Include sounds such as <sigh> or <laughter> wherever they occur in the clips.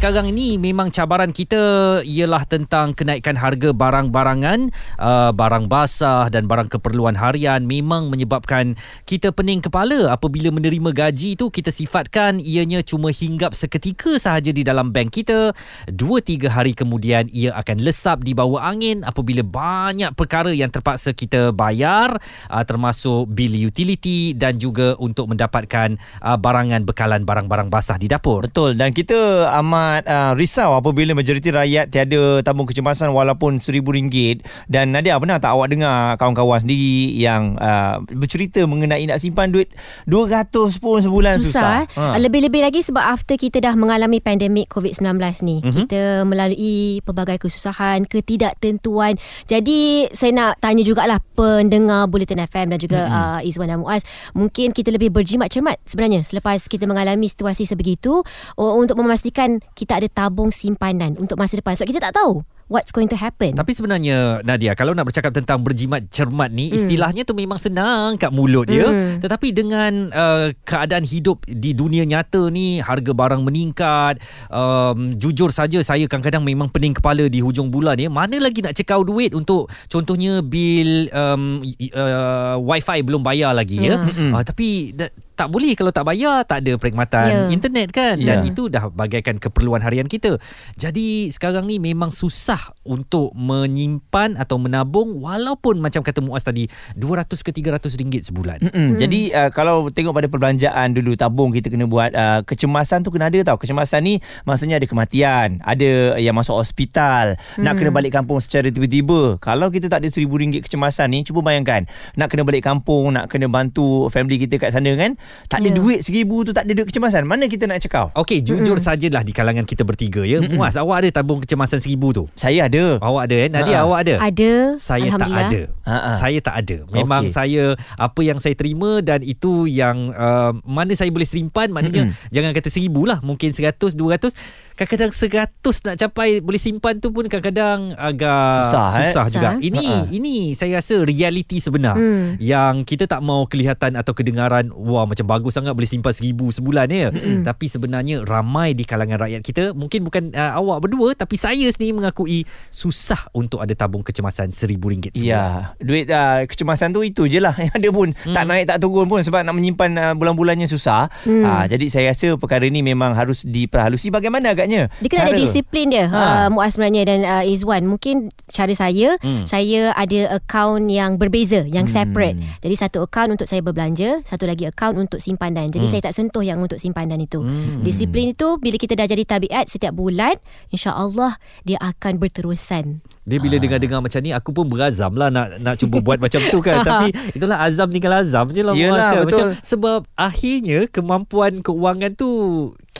sekarang ini memang cabaran kita ialah tentang kenaikan harga barang-barangan, uh, barang basah dan barang keperluan harian memang menyebabkan kita pening kepala apabila menerima gaji itu kita sifatkan ianya cuma hinggap seketika sahaja di dalam bank kita. Dua tiga hari kemudian ia akan lesap di bawah angin apabila banyak perkara yang terpaksa kita bayar uh, termasuk bil utility dan juga untuk mendapatkan uh, barangan bekalan barang-barang basah di dapur. Betul dan kita amat sangat uh, risau apabila majoriti rakyat tiada tabung kecemasan walaupun RM1,000 dan Nadia pernah tak awak dengar kawan-kawan sendiri yang uh, bercerita mengenai nak simpan duit 200 pun sebulan susah, susah. Ha. lebih-lebih lagi sebab after kita dah mengalami pandemik COVID-19 ni mm-hmm. kita melalui pelbagai kesusahan ketidaktentuan jadi saya nak tanya jugalah pendengar Bulletin FM dan juga mm-hmm. uh, Izwan dan Muaz mungkin kita lebih berjimat cermat sebenarnya selepas kita mengalami situasi sebegitu uh, untuk memastikan kita ada tabung simpanan untuk masa depan sebab kita tak tahu what's going to happen. Tapi sebenarnya Nadia kalau nak bercakap tentang berjimat cermat ni mm. istilahnya tu memang senang kat mulut dia mm. tetapi dengan uh, keadaan hidup di dunia nyata ni harga barang meningkat um, jujur saja saya kadang-kadang memang pening kepala di hujung bulan ya mana lagi nak cekau duit untuk contohnya bil um, uh, wifi belum bayar lagi ya mm. uh, tapi tak boleh kalau tak bayar tak ada perkhidmatan yeah. internet kan yeah. dan itu dah bagaikan keperluan harian kita. Jadi sekarang ni memang susah untuk menyimpan atau menabung walaupun macam kata Muaz tadi 200 ke 300 ringgit sebulan. Hmm. Jadi uh, kalau tengok pada perbelanjaan dulu tabung kita kena buat uh, kecemasan tu kena ada tau. Kecemasan ni maksudnya ada kematian, ada yang masuk hospital, mm. nak kena balik kampung secara tiba-tiba. Kalau kita tak ada RM1000 kecemasan ni cuba bayangkan nak kena balik kampung, nak kena bantu family kita kat sana kan tak ada yeah. duit seribu tu tak ada duit kecemasan mana kita nak cakap Okey jujur mm-hmm. sajalah di kalangan kita bertiga ya mm-hmm. Muaz awak ada tabung kecemasan seribu tu saya ada awak ada eh Nadia ha. awak ada ada saya tak ada Ha-ha. saya tak ada memang okay. saya apa yang saya terima dan itu yang uh, mana saya boleh simpan maknanya mm-hmm. jangan kata seribu lah mungkin seratus dua ratus kadang-kadang seratus nak capai boleh simpan tu pun kadang-kadang agak susah, eh? susah juga. Susah. Ini uh-huh. ini saya rasa realiti sebenar hmm. yang kita tak mau kelihatan atau kedengaran wah macam bagus sangat boleh simpan seribu sebulan ya. Hmm. Tapi sebenarnya ramai di kalangan rakyat kita mungkin bukan uh, awak berdua tapi saya sendiri mengakui susah untuk ada tabung kecemasan seribu ringgit sebulan. Ya, duit uh, kecemasan tu itu je lah yang ada pun hmm. tak naik tak turun pun sebab nak menyimpan uh, bulan-bulannya susah. Hmm. Uh, jadi saya rasa perkara ini memang harus diperhalusi bagaimana agaknya sebenarnya dia kena cara. ada disiplin dia ha. uh, Muaz sebenarnya dan uh, Izwan mungkin cara saya hmm. saya ada akaun yang berbeza yang hmm. separate jadi satu akaun untuk saya berbelanja satu lagi akaun untuk simpanan jadi hmm. saya tak sentuh yang untuk simpanan itu hmm. disiplin itu bila kita dah jadi tabiat setiap bulan insya-Allah dia akan berterusan dia bila ha. dengar-dengar macam ni aku pun berazam lah nak nak cuba buat <laughs> macam tu kan tapi itulah azam tinggal azam je lah Yelah, kan. macam sebab akhirnya kemampuan keuangan tu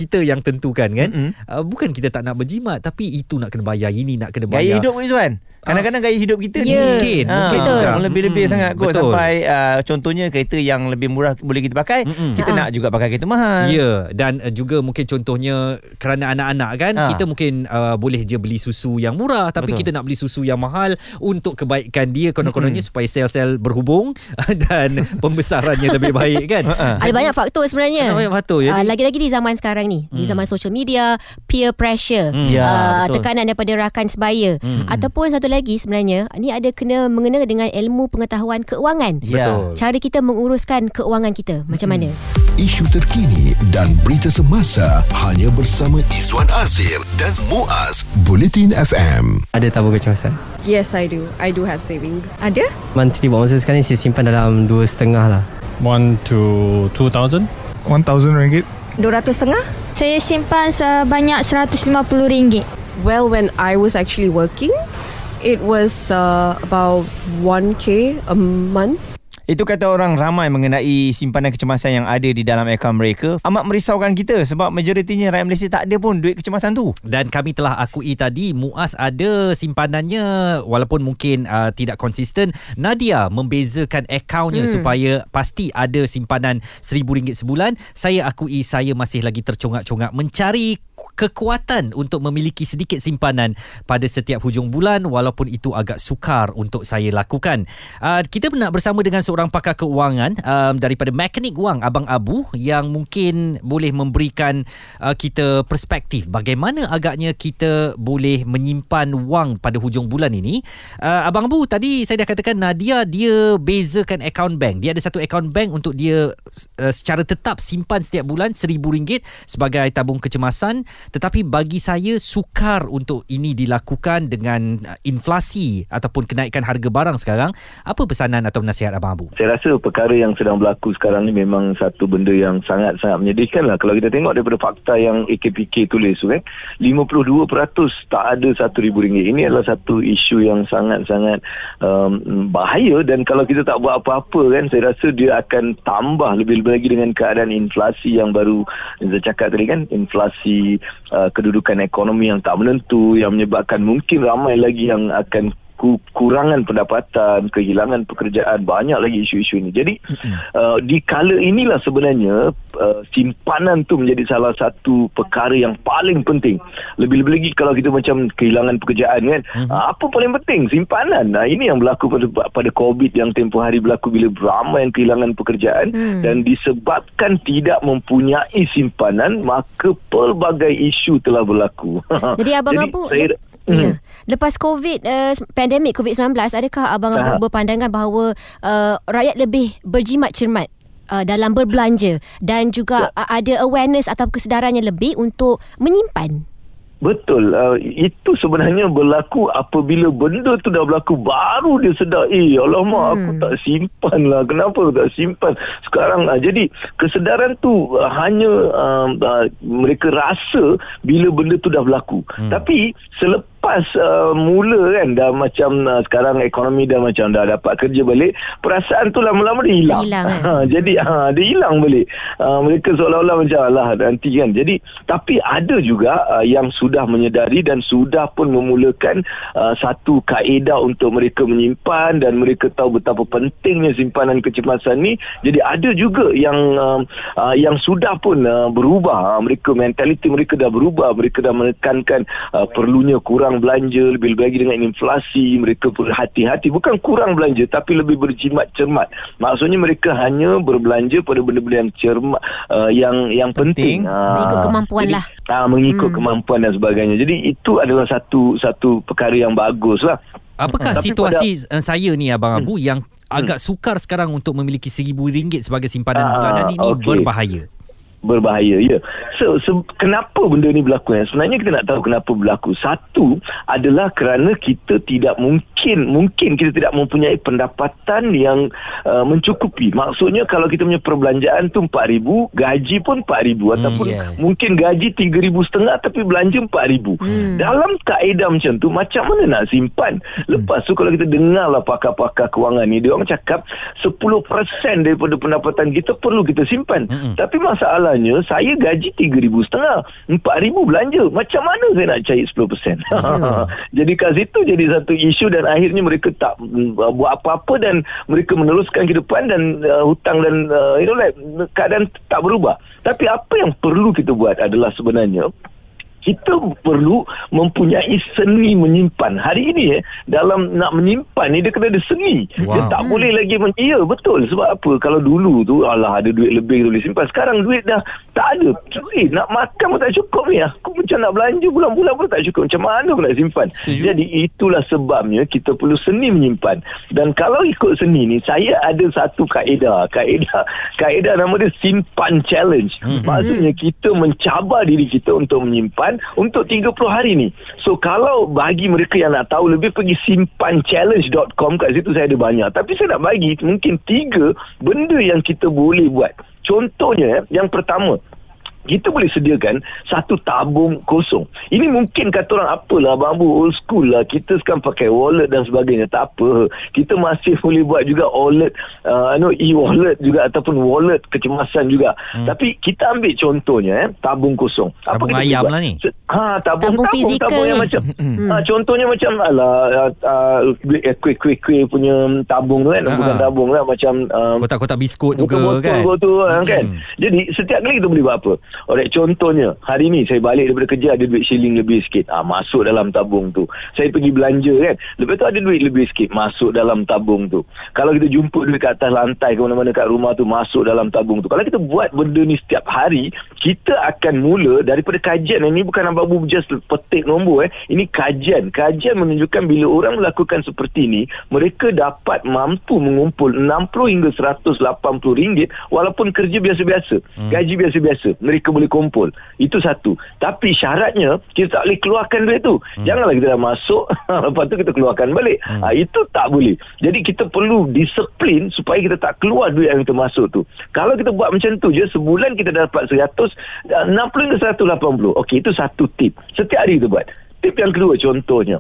kita yang tentukan kan? Mm-hmm. uh, bukan kita tak nak berjimat tapi itu nak kena bayar ini nak kena bayar. gaya hidup Izwan Kadang-kadang gaya hidup kita yeah. mungkin ha, mungkin betul. juga lebih-lebih hmm, sangat kot betul. sampai uh, contohnya kereta yang lebih murah boleh kita pakai Mm-mm. kita ha. nak juga pakai kereta mahal ya yeah. dan uh, juga mungkin contohnya kerana anak-anak kan ha. kita mungkin uh, boleh je beli susu yang murah tapi betul. kita nak beli susu yang mahal untuk kebaikan dia konon-kononnya supaya sel-sel berhubung <laughs> dan pembesarannya lebih baik kan ha. ada banyak faktor sebenarnya ada banyak faktor ya uh, lagi-lagi di zaman sekarang ni hmm. di zaman social media peer pressure hmm. ya, uh, tekanan daripada rakan sebaya hmm. ataupun satu lagi sebenarnya ni ada kena mengena dengan ilmu pengetahuan keuangan. Ya. Betul. Cara kita menguruskan keuangan kita macam mana? Isu terkini dan berita semasa hanya bersama Izwan Azir dan Muaz Bulletin FM. Ada tabung kecemasan? Yes, I do. I do have savings. Ada? Monthly buat masa sekarang ni saya simpan dalam dua setengah lah. One to two thousand. One thousand ringgit. Dua ratus setengah? Saya simpan sebanyak seratus lima puluh ringgit. Well, when I was actually working, it was uh, about 1k a month Itu kata orang ramai mengenai simpanan kecemasan yang ada di dalam akaun mereka. Amat merisaukan kita sebab majoritinya rakyat Malaysia tak ada pun duit kecemasan tu. Dan kami telah akui tadi Muaz ada simpanannya walaupun mungkin uh, tidak konsisten. Nadia membezakan akaunnya hmm. supaya pasti ada simpanan RM1,000 sebulan. Saya akui saya masih lagi tercongak-congak mencari kekuatan untuk memiliki sedikit simpanan pada setiap hujung bulan walaupun itu agak sukar untuk saya lakukan. Uh, kita nak bersama dengan seorang pakar keuangan um, daripada Mekanik Wang Abang Abu yang mungkin boleh memberikan uh, kita perspektif bagaimana agaknya kita boleh menyimpan wang pada hujung bulan ini. Uh, Abang Abu tadi saya dah katakan Nadia dia bezakan akaun bank. Dia ada satu akaun bank untuk dia uh, secara tetap simpan setiap bulan RM1,000 sebagai tabung kecemasan tetapi bagi saya sukar untuk ini dilakukan dengan uh, inflasi ataupun kenaikan harga barang sekarang apa pesanan atau nasihat Abang Abu saya rasa perkara yang sedang berlaku sekarang ni memang satu benda yang sangat-sangat menyedihkan lah. Kalau kita tengok daripada fakta yang AKPK tulis tu kan 52% tak ada RM1,000 ini adalah satu isu yang sangat-sangat um, bahaya. Dan kalau kita tak buat apa-apa kan saya rasa dia akan tambah lebih-lebih lagi dengan keadaan inflasi yang baru saya cakap tadi kan. Inflasi uh, kedudukan ekonomi yang tak menentu yang menyebabkan mungkin ramai lagi yang akan kurangan pendapatan, kehilangan pekerjaan, banyak lagi isu-isu ini. Jadi uh, di kala inilah sebenarnya uh, simpanan tu menjadi salah satu perkara yang paling penting. Lebih-lebih lagi kalau kita macam kehilangan pekerjaan kan, uh, apa paling penting? Simpanan. Nah, ini yang berlaku pada pada COVID yang tempoh hari berlaku bila ramai yang kehilangan pekerjaan hmm. dan disebabkan tidak mempunyai simpanan, maka pelbagai isu telah berlaku. <laughs> Jadi abang Jadi, Abu saya, Ya. Lepas COVID uh, pandemik COVID-19 adakah abang Abu berpandangan bahawa uh, rakyat lebih berjimat cermat uh, dalam berbelanja dan juga ya. uh, ada awareness atau kesedaran yang lebih untuk menyimpan? Betul. Uh, itu sebenarnya berlaku apabila benda tu dah berlaku baru dia sedar, eh alamak hmm. aku tak simpan lah. Kenapa aku tak simpan? Sekarang uh, jadi kesedaran tu uh, hanya uh, uh, mereka rasa bila benda tu dah berlaku. Hmm. Tapi selepas lepas uh, mula kan dah macam uh, sekarang ekonomi dah macam dah dapat kerja balik perasaan tu lama-lama dia hilang, hilang <laughs> kan? Ha, jadi ha, dia hilang balik. Uh, mereka seolah-olah macam lah nanti kan. Jadi tapi ada juga uh, yang sudah menyedari dan sudah pun memulakan uh, satu kaedah untuk mereka menyimpan dan mereka tahu betapa pentingnya simpanan kecemasan ni. Jadi ada juga yang uh, uh, yang sudah pun uh, berubah. Uh, mereka mentaliti mereka dah berubah. Mereka dah menekankan uh, perlunya kurang kurang belanja lebih lagi dengan inflasi mereka berhati-hati bukan kurang belanja tapi lebih berjimat cermat maksudnya mereka hanya berbelanja pada benda-benda yang cermat uh, yang yang penting, penting. mengikut uh, kemampuan jadi, lah uh, mengikut hmm. kemampuan dan sebagainya jadi itu adalah satu satu perkara yang bagus lah apakah hmm. situasi pada, saya ni Abang Abu hmm. yang agak sukar sekarang untuk memiliki RM1,000 sebagai simpanan uh, bulanan ini okay. berbahaya berbahaya ya. So, so kenapa benda ni berlaku ya? Sebenarnya kita nak tahu kenapa berlaku. Satu adalah kerana kita tidak mungkin mungkin kita tidak mempunyai pendapatan yang uh, mencukupi. Maksudnya kalau kita punya perbelanjaan tu 4000, gaji pun 4000 hmm, ataupun yes. mungkin gaji 3000 setengah tapi belanja 4000. Hmm. Dalam kaedah macam tu macam mana nak simpan? Hmm. Lepas tu kalau kita dengarlah pakar-pakar kewangan ni dia orang cakap 10% daripada pendapatan kita perlu kita simpan. Hmm. Tapi masalah masalahnya saya gaji RM3,500 RM4,000 belanja. Macam mana saya nak cair 10% yeah. <laughs> jadi kat situ jadi satu isu dan akhirnya mereka tak uh, buat apa-apa dan mereka meneruskan ke depan dan uh, hutang dan uh, you know like keadaan tak berubah. Tapi apa yang perlu kita buat adalah sebenarnya kita perlu mempunyai seni menyimpan. Hari ini eh dalam nak menyimpan ni dia kena ada seni. Wow. Dia tak hmm. boleh lagi men- ya betul sebab apa? Kalau dulu tu alah ada duit lebih boleh simpan. Sekarang duit dah tak ada. Eh nak makan pun tak cukup ni. Aku macam nak belanja bulan-bulan pun tak cukup. Macam mana aku nak simpan? Setuju. Jadi itulah sebabnya kita perlu seni menyimpan. Dan kalau ikut seni ni saya ada satu kaedah. Kaedah kaedah nama dia simpan challenge. Hmm. Maksudnya kita mencabar diri kita untuk menyimpan simpan untuk 30 hari ni. So kalau bagi mereka yang nak tahu lebih pergi simpanchallenge.com kat situ saya ada banyak. Tapi saya nak bagi mungkin tiga benda yang kita boleh buat. Contohnya yang pertama kita boleh sediakan satu tabung kosong. Ini mungkin kata orang apalah abang Abu old school lah. Kita sekarang pakai wallet dan sebagainya. Tak apa. Kita masih boleh buat juga wallet, uh, no, e-wallet juga ataupun wallet kecemasan juga. Hmm. Tapi kita ambil contohnya eh, tabung kosong. Tabung kita ayam buat? lah ni. Ha, tabung, Tabung tabung, fizikal tabung yang ni. macam <laughs> Hmm. ha, contohnya macam alah uh, uh, kuih-kuih punya tabung tu kan Ha, bukan ha. tabung lah macam um, Kotak-kotak biskut kan. tu kan, kan. Hmm. Jadi setiap kali kita boleh buat apa? Alright, contohnya hari ni saya balik daripada kerja ada duit shilling lebih sikit. Ah masuk dalam tabung tu. Saya pergi belanja kan. Lepas tu ada duit lebih sikit masuk dalam tabung tu. Kalau kita jumpa duit kat atas lantai ke mana-mana kat rumah tu masuk dalam tabung tu. Kalau kita buat benda ni setiap hari, kita akan mula daripada kajian ini bukan Abang Abu just petik nombor eh. Ini kajian. Kajian menunjukkan bila orang melakukan seperti ini, mereka dapat mampu mengumpul 60 hingga 180 ringgit walaupun kerja biasa-biasa. Hmm. Gaji biasa-biasa. Mereka boleh kumpul. Itu satu. Tapi syaratnya, kita tak boleh keluarkan duit tu. Hmm. Janganlah kita dah masuk, <laughs> lepas tu kita keluarkan balik. Hmm. Ha, itu tak boleh. Jadi kita perlu disiplin supaya kita tak keluar duit yang kita masuk tu. Kalau kita buat macam tu je, sebulan kita dapat 100, 60 hingga 180. Okey, itu satu tip. Setiap hari kita buat. Tip yang kedua contohnya.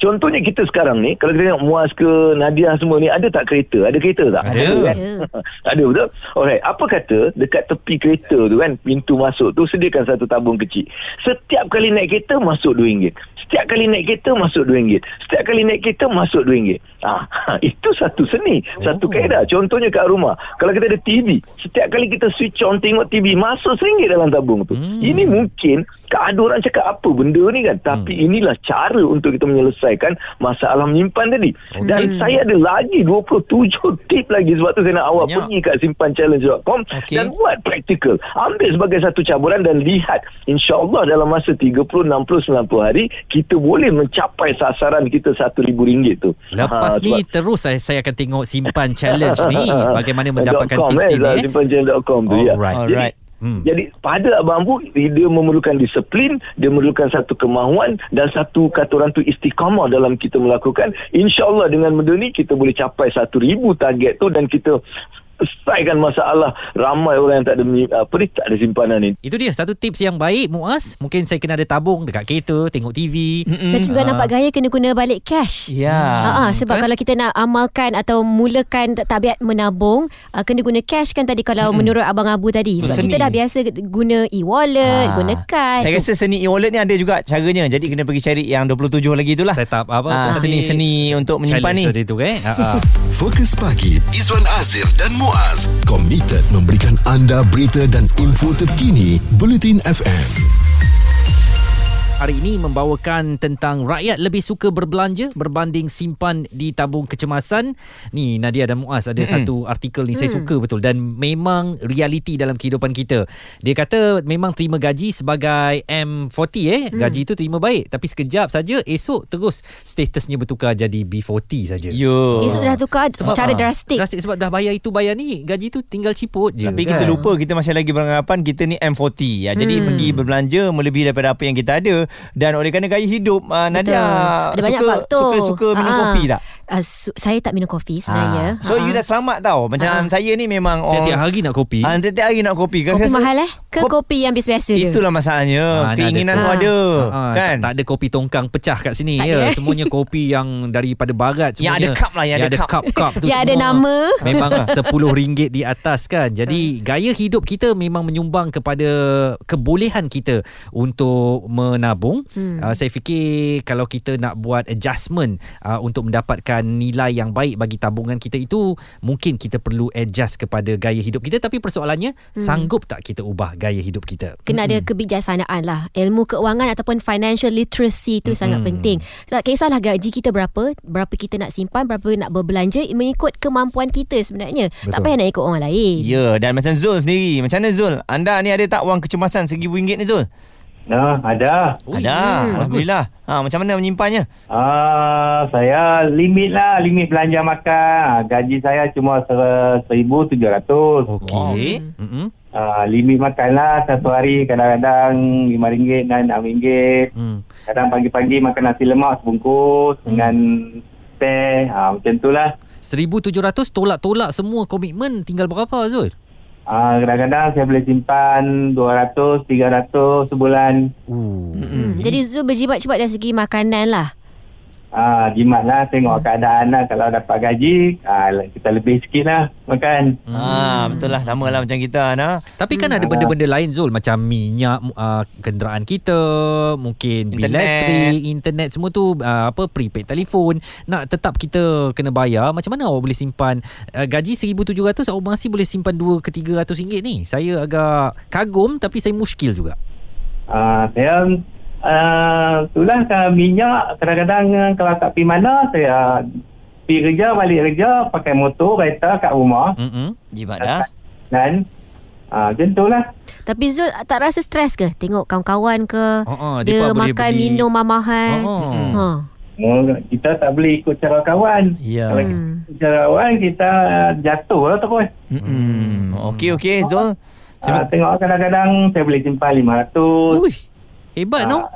Contohnya kita sekarang ni Kalau kita tengok Muaz ke Nadia semua ni Ada tak kereta? Ada kereta tak? Ada. kan? <laughs> Ada betul? Alright Apa kata Dekat tepi kereta tu kan Pintu masuk tu Sediakan satu tabung kecil Setiap kali naik kereta Masuk RM2 Setiap kali naik kereta Masuk RM2 Setiap kali naik kereta Masuk RM2 ah, Itu satu seni Satu kaedah Contohnya kat rumah Kalau kita ada TV Setiap kali kita switch on Tengok TV Masuk RM1 dalam tabung tu Hmm. Ini mungkin Ada orang cakap apa benda ni kan Tapi Hmm. inilah cara Untuk kita menyelesaikan Masalah menyimpan tadi Dan saya ada lagi 27 <laughs> tip lagi Sebab tu saya nak awak Banyak. pergi kat simpanchallenge.com Okey. Dan buat praktikal Ambil sebagai satu caburan Dan lihat InsyaAllah dalam masa 30, 60, 90 hari Kita boleh mencapai sasaran kita RM1,000 tu Lepas Ha, ni terus saya, saya akan tengok simpan challenge ni <laughs> bagaimana mendapatkan .com, tips eh, ini eh. simpanchallenge.com tu ya. Alright. Jadi, Alright. Hmm. jadi pada Abang Bu dia memerlukan disiplin, dia memerlukan satu kemahuan dan satu kata orang tu istiqamah dalam kita melakukan. InsyaAllah dengan benda ni kita boleh capai satu ribu target tu dan kita selesaikan masalah ramai orang yang tak ada apa ni tak ada simpanan ni. Itu dia satu tips yang baik Muaz. Mungkin saya kena ada tabung dekat kereta, tengok TV. Dan juga nampak gaya kena guna balik cash. Ya. Ha, ah, sebab Betul. kalau kita nak amalkan atau mulakan ta- tabiat menabung, uh, kena guna cash kan tadi kalau menurut Abang Abu tadi. Sebab Seni. kita dah biasa guna e-wallet, Ah. guna kad. Saya rasa seni e-wallet ni ada juga caranya. Jadi kena pergi cari yang 27 lagi itulah. Set up apa, tadi? seni-seni untuk menyimpan ni. Challenge tadi tu eh. Ha, ha. Fokus pagi Izwan Azir dan Muaz komited memberikan anda berita dan info terkini Bulletin FM. Hari ini membawakan tentang rakyat lebih suka berbelanja berbanding simpan di tabung kecemasan. Ni Nadia dan Muaz ada Mm-mm. satu artikel ni saya suka betul dan memang realiti dalam kehidupan kita. Dia kata memang terima gaji sebagai M40 eh. Gaji tu terima baik tapi sekejap saja esok terus statusnya bertukar jadi B40 saja. Yo. Esok dah tukar secara drastik. Drastik sebab dah bayar itu bayar ni gaji tu tinggal ciput je. Tapi kan? kita lupa kita masih lagi beranggapan kita ni M40. Ya, jadi Hmm. pergi berbelanja melebihi daripada apa yang kita ada dan oleh kerana gaya hidup uh, Nadia Betul. Ada banyak suka, faktor. suka suka minum Ah, ah. kopi tak? Uh, su- saya tak minum kopi sebenarnya. Ah. So you dah selamat tau. Macam Ah. saya ni memang Tiap-tiap hari nak kopi. Ah, tiap-tiap hari nak kopi. Kopi rasa- mahal eh? Ke Kop- kopi yang biasa-biasa je? Itulah masalahnya. Ah, ni Keinginan ada- tu Ah. ada. Ah, kan? tak, tak ada kopi tongkang pecah kat sini Tak ya. ada, eh? Semuanya kopi yang daripada barat Yang semuanya. ada cup lah, yang ada cup. cup-cup tu <laughs> Yang ada nama. Memang <laughs> RM10 di atas kan. Jadi gaya hidup kita memang menyumbang kepada kebolehan kita untuk menabung. Hmm. Uh, saya fikir kalau kita nak buat adjustment uh, untuk mendapatkan nilai yang baik bagi tabungan kita itu mungkin kita perlu adjust kepada gaya hidup kita tapi persoalannya hmm. sanggup tak kita ubah gaya hidup kita? Kena ada kebijaksanaan lah Ilmu keuangan Ataupun financial literacy tu sangat penting Tak kisahlah gaji kita berapa Berapa kita nak simpan Berapa nak berbelanja Mengikut kemampuan kita sebenarnya Betul. Tak payah nak ikut orang lain Ya, dan macam Zul sendiri. Macam mana Zul? Anda ni ada tak wang kecemasan RM1,000 ni Zul? Nah, ada. Ui, ada. hmm. Alhamdulillah. Ha, macam mana menyimpannya? Ah, saya limit lah, limit belanja makan. Ah, Gaji saya cuma ser- RM1,700. Okey. Mm-mm. Ah, limit makan lah satu hari kadang-kadang RM5, RM6. Hmm. Kadang pagi-pagi makan nasi lemak sebungkus dengan teh. Ah, macam tu lah. 1700 tolak-tolak semua komitmen tinggal berapa Zul? Uh, kadang-kadang saya boleh simpan 200, 300 sebulan. Uh. Hmm. Jadi Zul berjimat cepat dari segi makanan lah. Ah, jimat lah tengok keadaan lah. Kalau dapat gaji, ah, kita lebih sikit lah makan. Ah, betul lah sama lah macam kita nah. Tapi kan ada benda-benda lain Zul macam minyak uh, kenderaan kita, mungkin bil Internet. elektrik, internet semua tu uh, apa prepaid telefon nak tetap kita kena bayar. Macam mana awak boleh simpan uh, gaji 1700 awak masih boleh simpan 2 ke 300 ringgit ni? Saya agak kagum tapi saya muskil juga. Ah, saya uh, itulah kalau minyak kadang-kadang uh, kalau tak pergi mana saya pergi kerja balik kerja pakai motor kereta kat rumah Mm-mm. Jimat dah. dan ah, macam lah Tapi Zul tak rasa stres ke? Tengok kawan-kawan ke? Oh, oh, dia makan beli- minum mahal. Oh. Ha. oh, kita tak boleh ikut cara kawan Ya. kalau kita ikut cara kawan kita ah, jatuh lah terus Hmm. Okey okey Zul. ah, tengok kadang-kadang saya boleh simpan 500 Ui, hebat no.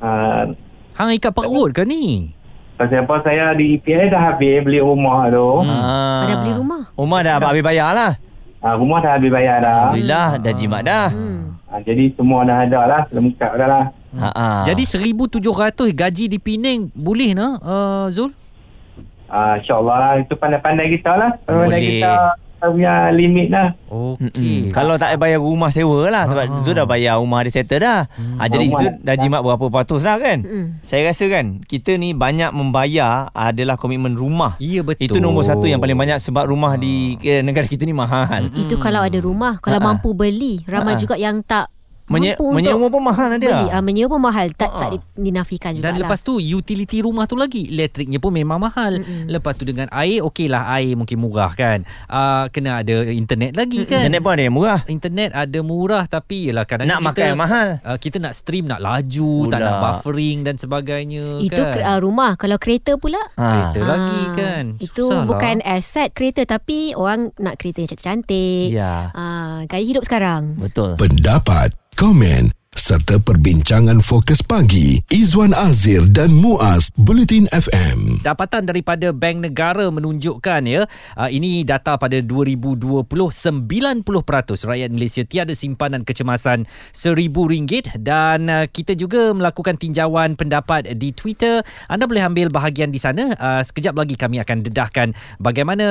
ah, Hang ikat perut ke ni? Pasal apa saya di EPA dah habis beli rumah tu. Hmm. Ah. Ada beli rumah. Rumah dah habis bayar lah. Ha, rumah dah habis bayar dah. Alhamdulillah dah jimat dah. Hmm. Ha, jadi semua dah ada lah. Lengkap dah lah. Ha ah. Jadi 1700 gaji di Penang boleh nah uh, Zul? Ha, InsyaAllah lah. Itu pandai-pandai kita lah. Pandai kita punya limit lah. Okey. Mm-mm. Kalau tak bayar rumah sewa lah Sebab Ah. Zul dah bayar rumah dia settle dah Hmm. ah, Jadi Rumah Zul dah- jimat berapa peratus dah kan Mm-mm. Saya rasa kan Kita ni banyak membayar Adalah komitmen rumah Ya betul. Itu nombor satu yang paling banyak Sebab rumah di eh, negara kita ni mahal Itu kalau ada rumah, kalau Ha-ha. mampu beli. Ramai Ha-ha. juga yang tak Menye- mampu menyewa pun mahal ada. Beli. Ah, menyewa pun mahal. Tak Ha-ha. tak di- dinafikan juga Dan lepas tu utility rumah tu lagi Elektriknya pun memang mahal Mm-mm. Lepas tu dengan air Okey lah air mungkin murah kan uh, Kena ada internet lagi kan Internet pun ada yang murah Internet ada murah Tapi yelah kadang Nak kita, makan yang mahal. uh, Kita nak stream Nak laju Tak Pula. nak buffering Dan sebagainya itu kan uh, rumah. Kalau kereta pula ha. Kereta lagi Ah, kan Itu Susah lah. bukan aset kereta tapi orang nak kereta yang cantik-cantik. Ya. Ah, gaya hidup sekarang. Betul Pendapat, Come in serta perbincangan fokus pagi. Izwan Azir dan Muaz Bulletin FM. Dapatan daripada Bank Negara menunjukkan ya uh, ini data pada 2020 90% rakyat Malaysia tiada simpanan kecemasan RM1000 dan uh, kita juga melakukan tinjauan pendapat di Twitter. Anda boleh ambil bahagian di sana. Uh, sekejap lagi kami akan dedahkan bagaimana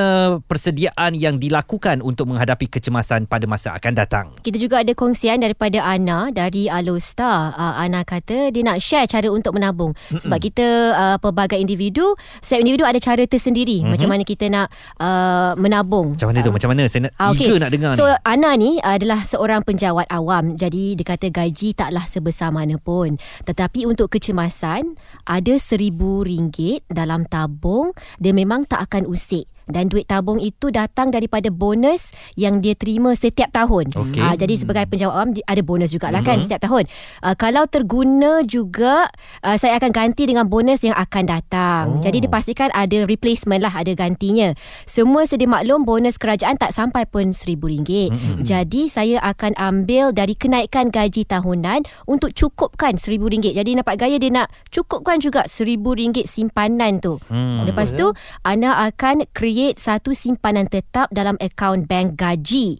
persediaan yang dilakukan untuk menghadapi kecemasan pada masa akan datang. Kita juga ada kongsian daripada Ana dari Alostar. Uh, Ana kata dia nak share cara untuk menabung. Mm-mm. Sebab kita uh, pelbagai individu, setiap individu ada cara tersendiri mm-hmm. macam mana kita nak uh, menabung. macam mana tu macam mana saya nak Ah, eager nak dengar so, ni Ana ni adalah seorang penjawat awam. Jadi dia kata gaji taklah sebesar mana pun. Tetapi untuk kecemasan, ada RM1,000 dalam tabung. Dia memang tak akan usik. Dan duit tabung itu datang daripada bonus yang dia terima setiap tahun. Okey. Ah, jadi sebagai penjawat awam di- ada bonus jugalah kan Mhm. setiap tahun. Ah, kalau terguna juga ah, saya akan ganti dengan bonus yang akan datang. Oh. Jadi dipastikan ada replacement lah ada gantinya. Semua sedia maklum bonus kerajaan tak sampai pun RM1,000. Mm-mm. Jadi saya akan ambil dari kenaikan gaji tahunan untuk cukupkan RM1,000. Jadi nampak gaya dia nak cukupkan juga RM1,000 simpanan tu. Hmm. Lepas tu anda akan create satu simpanan tetap dalam akaun bank gaji.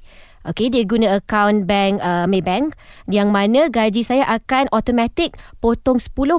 Okey, dia guna akaun bank uh, Maybank yang mana gaji saya akan automatik potong 10%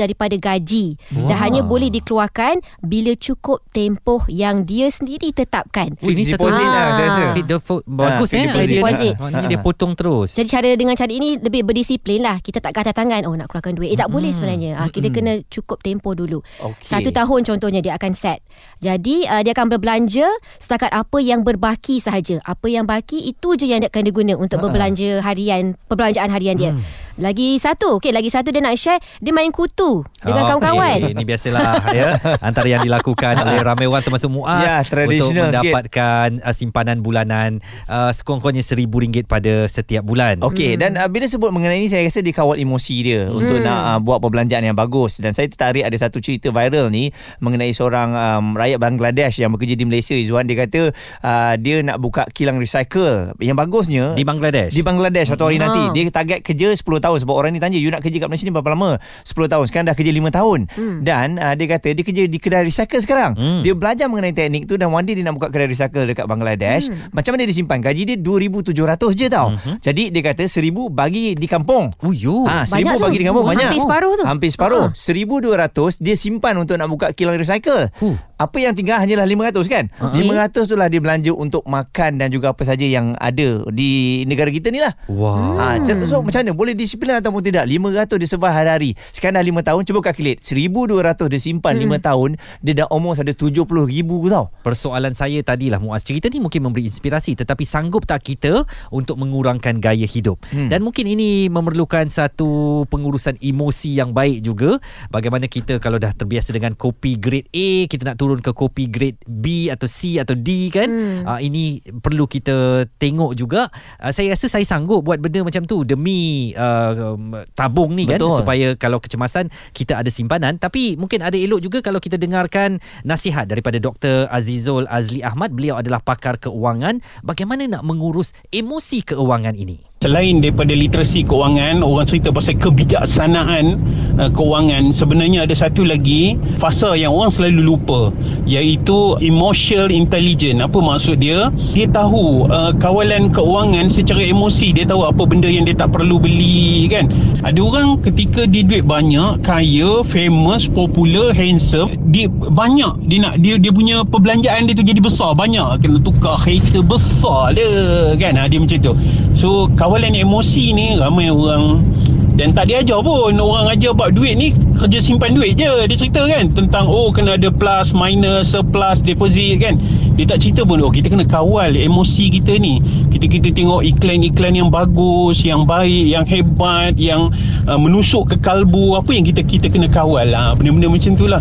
daripada gaji wow. dan hanya boleh dikeluarkan bila cukup tempoh yang dia sendiri tetapkan. Ui, ni Fixed satu deposit lah saya rasa Fit the fo- bagus fixed eh deposit. idea Deposit. dia. Maknanya dia potong terus. Jadi cara dengan cara ini lebih berdisiplin lah. Kita tak kata tangan, oh nak keluarkan duit. Eh tak boleh sebenarnya. Ah, kita kena cukup tempoh dulu. Okey. Satu tahun contohnya dia akan set. Jadi uh, dia akan berbelanja setakat apa yang berbaki sahaja. Apa yang baki itu je yang dia akan diguna untuk berbelanja harian, perbelanjaan harian dia. Lagi satu, okey lagi satu dia nak share, dia main kutu dengan Okey, kawan-kawan. Ini biasalah ya <laughs> antara yang dilakukan oleh ramai orang termasuk Muaz Ya, untuk tradisional sikit. mendapatkan uh, simpanan bulanan uh, sekurang-kurangnya RM1000 pada setiap bulan. Okey hmm. dan uh, bila sebut mengenai ini saya rasa dia kawal emosi dia hmm. untuk nak uh, buat perbelanjaan yang bagus dan saya tertarik ada satu cerita viral ni mengenai seorang um, rakyat Bangladesh yang bekerja di Malaysia Izwan dia kata uh, dia nak buka kilang recycle yang bagusnya Di Bangladesh. di Bangladesh satu hari Hmm. nanti dia target kerja 10 tahun sebab orang ni tanya you nak kerja kat Malaysia ni berapa lama 10 tahun sekarang dah kerja 5 tahun Hmm. dan uh, dia kata dia kerja di kedai recycle sekarang Hmm. dia belajar mengenai teknik tu dan one day dia nak buka kedai recycle dekat Bangladesh Hmm. macam mana dia simpan gaji dia 2700 je tau jadi dia kata 1000 bagi di kampung Oh yo. Ah, Banyak seribu tu. bagi di kampung Oh, banyak. hampir separuh tu. Hampir separuh. Ha. Seribu dua ratus dia simpan untuk nak buka kilang recycle. Huh. Apa yang tinggal hanyalah lima ratus kan? Okey. Lima ratus tu lah dia belanja untuk makan dan juga apa saja yang ada di negara kita ni lah. Wow. Ha, so, so macam mana? Boleh disiplin ataupun tidak? 500 dia survive hari-hari. Sekarang dah 5 tahun, cuba calculate. 1,200 dia simpan Hmm. 5 tahun, dia dah almost ada 70 ribu tau. Persoalan saya tadilah Muaz cerita ni mungkin memberi inspirasi tetapi sanggup tak kita untuk mengurangkan gaya hidup. Hmm. Dan mungkin ini memerlukan satu pengurusan emosi yang baik juga. Bagaimana kita kalau dah terbiasa dengan kopi grade A, kita nak turun ke kopi grade B atau C atau D kan. Hmm. Uh, ini perlu kita tengok juga. Uh, saya rasa saya sanggup buat benda macam tu demi uh, um, tabung ni kan Betul. supaya kalau kecemasan kita ada simpanan. Tapi mungkin ada elok juga kalau kita dengarkan nasihat daripada Dr Azizul Azli Ahmad. Beliau adalah pakar keuangan. Bagaimana nak mengurus emosi keuangan ini Selain daripada literasi keuangan, orang cerita pasal kebijaksanaan uh, keuangan. Sebenarnya ada satu lagi fasa yang orang selalu lupa, iaitu emotional intelligence. Apa maksud dia? Dia tahu uh, kawalan keuangan secara emosi. Dia tahu apa benda yang dia tak perlu beli kan. Ada orang ketika dia duit banyak, kaya, famous, popular, handsome, dia banyak dia nak dia dia punya perbelanjaan dia tu jadi besar, banyak kena tukar kereta besar le kan. Ha, dia macam tu. So kawalan emosi ni ramai orang. Dan tak diajar pun. Orang ajar bab duit ni kerja simpan duit je dia cerita kan. Tentang oh kena ada plus minus surplus deposit kan. Dia tak cerita pun oh kita kena kawal emosi kita ni. Kita kita tengok iklan-iklan yang bagus yang baik yang hebat yang uh, menusuk ke kalbu. Apa yang kita kita kena kawal lah. Benda-benda macam tu lah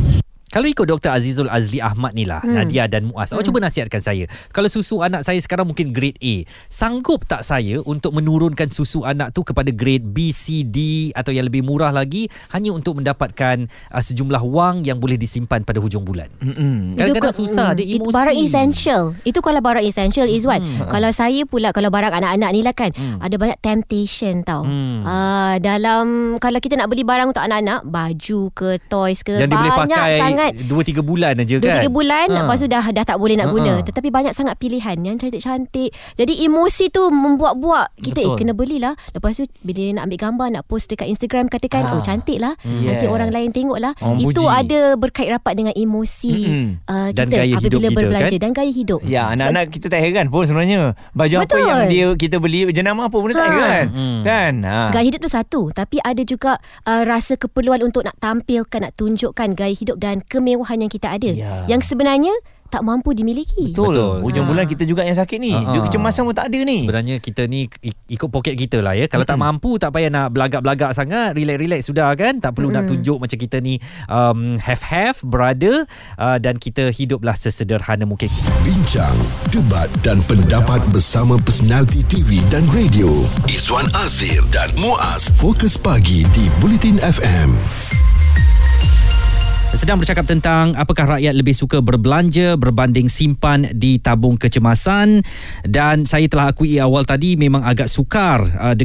Kalau ikut Dr. Azizul Azli Ahmad ni lah, hmm. Nadia dan Muaz. Awak cuba nasihatkan saya. Kalau susu anak saya sekarang mungkin grade A, sanggup tak saya untuk menurunkan susu anak tu kepada grade B, C, D atau yang lebih murah lagi hanya untuk mendapatkan uh, sejumlah wang yang boleh disimpan pada hujung bulan? Mm-mm. Kadang-kadang Itu susah, mm, dia itu emosi. Barang essential. Itu kalau barang essential Izwan. Hmm. Kalau saya pula kalau barang anak-anak ni lah kan ada banyak temptation tau. Hmm. Ah dalam kalau kita nak beli barang untuk anak-anak, baju ke toys ke Yang banyak pakai sangat 2-3 bulan aja Dua kan? tiga bulan Ha. Lepas tu dah dah tak boleh nak Ha, guna ha. Tetapi banyak sangat pilihan Yang cantik-cantik Jadi emosi tu Membuat-buat Kita Betul. eh kena belilah Lepas tu Bila nak ambil gambar Nak post dekat Instagram Katakan Ah. Oh cantik lah Yeah. Nanti orang lain tengok lah Orang Itu puji. ada berkait rapat Dengan emosi Mm-mm. uh, Dan kita gaya hidup Apabila kita, berbelanja kan? Dan gaya hidup Ya, anak-anak kita tak heran pun sebenarnya. Baju apa Betul. yang dia kita beli jenama apa pun dia tak Ha. heran. Hmm. Kan? Ha. Gaya hidup tu satu Tapi ada juga uh, Rasa keperluan untuk nak tampilkan Nak tunjukkan gaya hidup Dan kemewahan yang kita ada Ya. Yang sebenarnya Tak mampu dimiliki Betul. Betul. Hujung Ha. bulan kita juga yang sakit ni. Ha, Duit ha. kecemasan pun tak ada ni. Sebenarnya kita ni ikut poket kita lah ya. Kalau tak mampu tak payah nak belagak-belagak sangat, relax-relax sudah kan. Tak perlu nak tunjuk macam kita ni um, have-have, brother uh, dan kita hiduplah sesederhana mungkin. Bincang, debat dan pendapat bersama personaliti TV dan radio. Izwan Azir dan Muaz Fokus Pagi di Bulletin FM. Sedang bercakap tentang apakah rakyat lebih suka berbelanja berbanding simpan di tabung kecemasan. Dan saya telah akui awal tadi memang agak sukar uh,